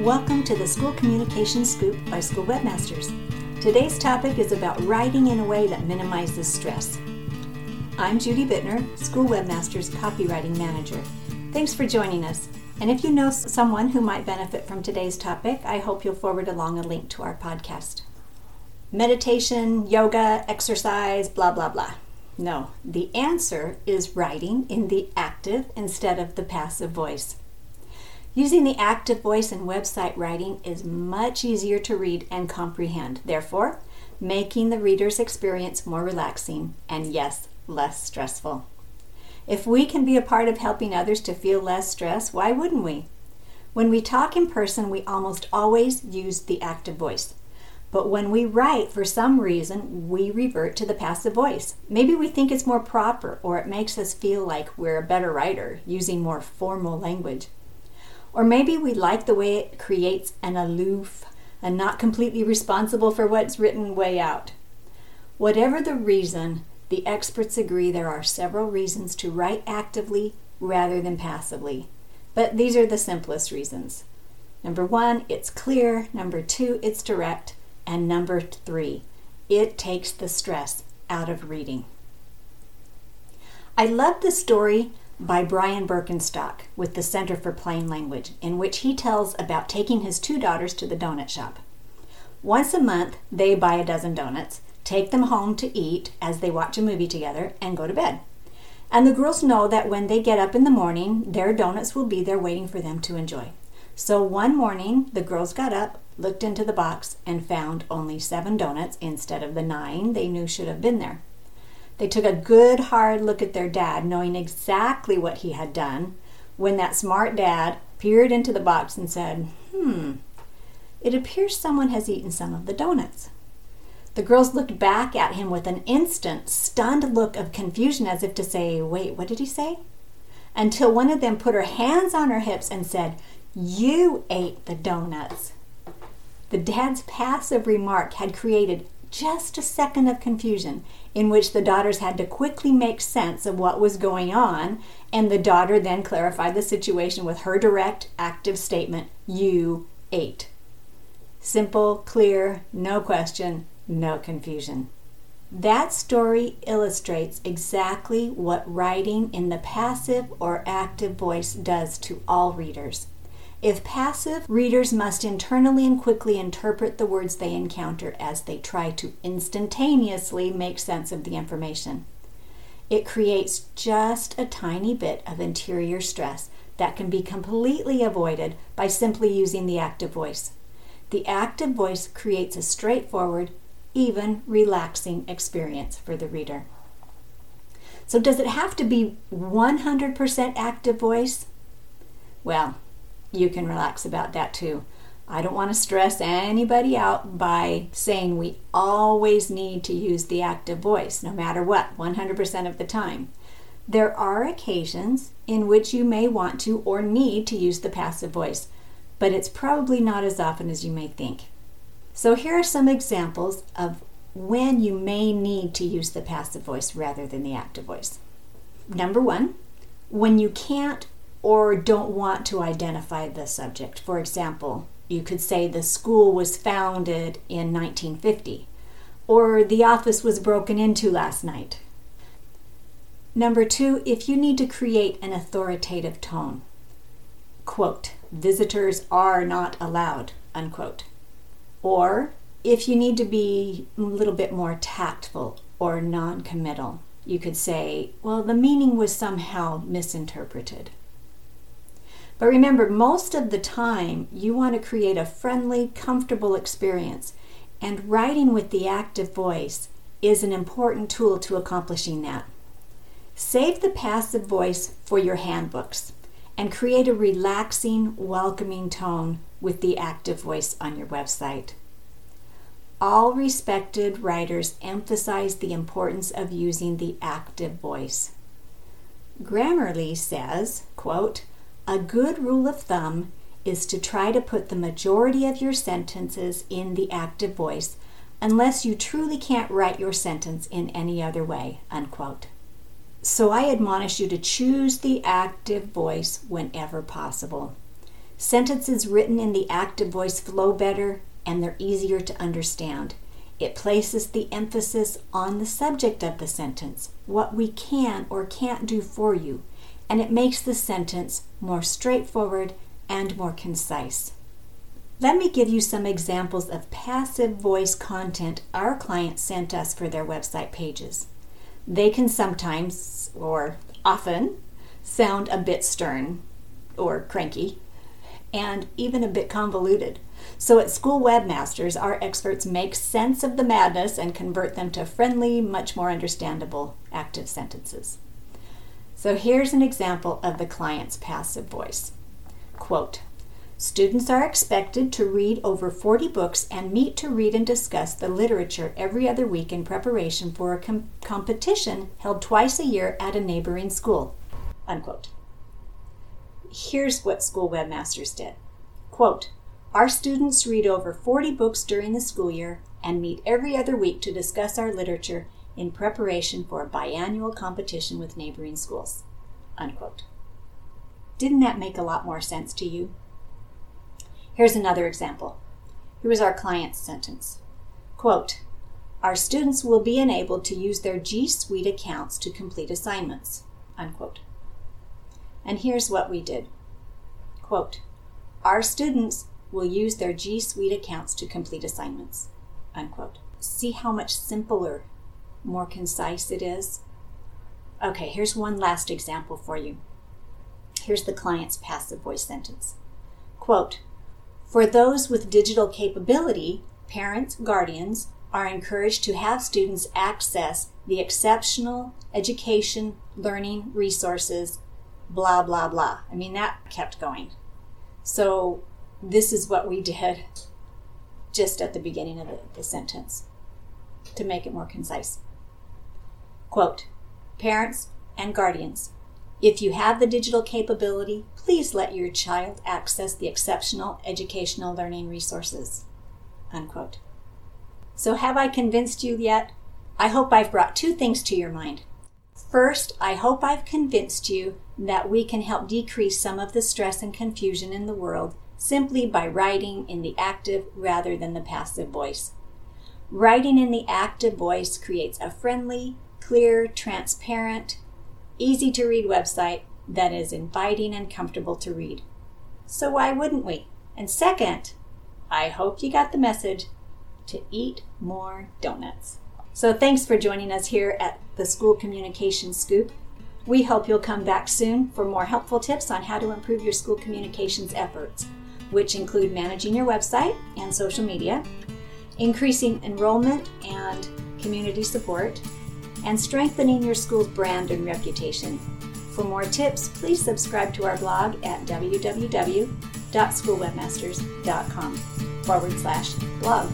Welcome to the School Communication Scoop by School Webmasters. Today's topic is about writing in a way that minimizes stress. I'm Judy Bittner, School Webmasters Copywriting Manager. Thanks for joining us. And if you know someone who might benefit from today's topic, I hope you'll forward along a link to our podcast. Meditation, yoga, exercise, blah, blah, blah. No, the answer is writing in the active instead of the passive voice. Using the active voice in website writing is much easier to read and comprehend, therefore, making the reader's experience more relaxing and, yes, less stressful. If we can be a part of helping others to feel less stress, why wouldn't we? When we talk in person, we almost always use the active voice. But when we write, for some reason, we revert to the passive voice. Maybe we think it's more proper or it makes us feel like we're a better writer using more formal language. Or maybe we like the way it creates an aloof and not completely responsible for what's written way out. Whatever the reason, the experts agree there are several reasons to write actively rather than passively. But these are the simplest reasons. Number one, it's clear. Number two, it's direct. And number three, it takes the stress out of reading. I love the story by Brian Birkenstock with the Center for Plain Language, in which he tells about taking his two daughters to the donut shop. Once a month, they buy a dozen donuts, take them home to eat as they watch a movie together, and go to bed. And the girls know that when they get up in the morning, their donuts will be there waiting for them to enjoy. So one morning, the girls got up, looked into the box, and found only seven donuts instead of the nine they knew should have been there. They took a good hard look at their dad, knowing exactly what he had done, when that smart dad peered into the box and said, Hmm, it appears someone has eaten some of the donuts. The girls looked back at him with an instant, stunned look of confusion as if to say, Wait, what did he say? Until one of them put her hands on her hips and said, You ate the donuts. The dad's passive remark had created just a second of confusion in which the daughters had to quickly make sense of what was going on, and the daughter then clarified the situation with her direct, active statement You ate. Simple, clear, no question, no confusion. That story illustrates exactly what writing in the passive or active voice does to all readers. If passive, readers must internally and quickly interpret the words they encounter as they try to instantaneously make sense of the information. It creates just a tiny bit of interior stress that can be completely avoided by simply using the active voice. The active voice creates a straightforward, even relaxing experience for the reader. So, does it have to be 100% active voice? Well, you can relax about that too. I don't want to stress anybody out by saying we always need to use the active voice, no matter what, 100% of the time. There are occasions in which you may want to or need to use the passive voice, but it's probably not as often as you may think. So, here are some examples of when you may need to use the passive voice rather than the active voice. Number one, when you can't or don't want to identify the subject. For example, you could say the school was founded in 1950, or the office was broken into last night. Number two, if you need to create an authoritative tone, quote, visitors are not allowed, unquote. Or if you need to be a little bit more tactful or non committal, you could say, well, the meaning was somehow misinterpreted. But remember, most of the time, you want to create a friendly, comfortable experience, and writing with the active voice is an important tool to accomplishing that. Save the passive voice for your handbooks and create a relaxing, welcoming tone with the active voice on your website. All respected writers emphasize the importance of using the active voice. Grammarly says, quote, a good rule of thumb is to try to put the majority of your sentences in the active voice unless you truly can't write your sentence in any other way. Unquote. So I admonish you to choose the active voice whenever possible. Sentences written in the active voice flow better and they're easier to understand. It places the emphasis on the subject of the sentence, what we can or can't do for you, and it makes the sentence more straightforward and more concise. Let me give you some examples of passive voice content our clients sent us for their website pages. They can sometimes, or often, sound a bit stern or cranky and even a bit convoluted. So at School Webmasters, our experts make sense of the madness and convert them to friendly, much more understandable active sentences. So here's an example of the client's passive voice. Quote, Students are expected to read over 40 books and meet to read and discuss the literature every other week in preparation for a com- competition held twice a year at a neighboring school. Unquote. Here's what School Webmasters did. Quote, our students read over 40 books during the school year and meet every other week to discuss our literature in preparation for a biannual competition with neighboring schools. Unquote. Didn't that make a lot more sense to you? Here's another example. Here is our client's sentence. Quote, our students will be enabled to use their G Suite accounts to complete assignments. Unquote. And here's what we did. Quote, our students will use their G Suite accounts to complete assignments. Unquote. See how much simpler, more concise it is? Okay, here's one last example for you. Here's the client's passive voice sentence. Quote, for those with digital capability, parents, guardians are encouraged to have students access the exceptional education, learning resources, blah, blah, blah. I mean, that kept going. So, this is what we did just at the beginning of the, the sentence to make it more concise. Quote Parents and guardians if you have the digital capability, please let your child access the exceptional educational learning resources. Unquote. So, have I convinced you yet? I hope I've brought two things to your mind. First, I hope I've convinced you that we can help decrease some of the stress and confusion in the world simply by writing in the active rather than the passive voice. Writing in the active voice creates a friendly, clear, transparent, easy to read website that is inviting and comfortable to read. So why wouldn't we? And second, I hope you got the message to eat more donuts. So thanks for joining us here at the School Communication Scoop. We hope you'll come back soon for more helpful tips on how to improve your school communications efforts, which include managing your website and social media, increasing enrollment and community support, and strengthening your school's brand and reputation. For more tips, please subscribe to our blog at www.schoolwebmasters.com forward slash blog.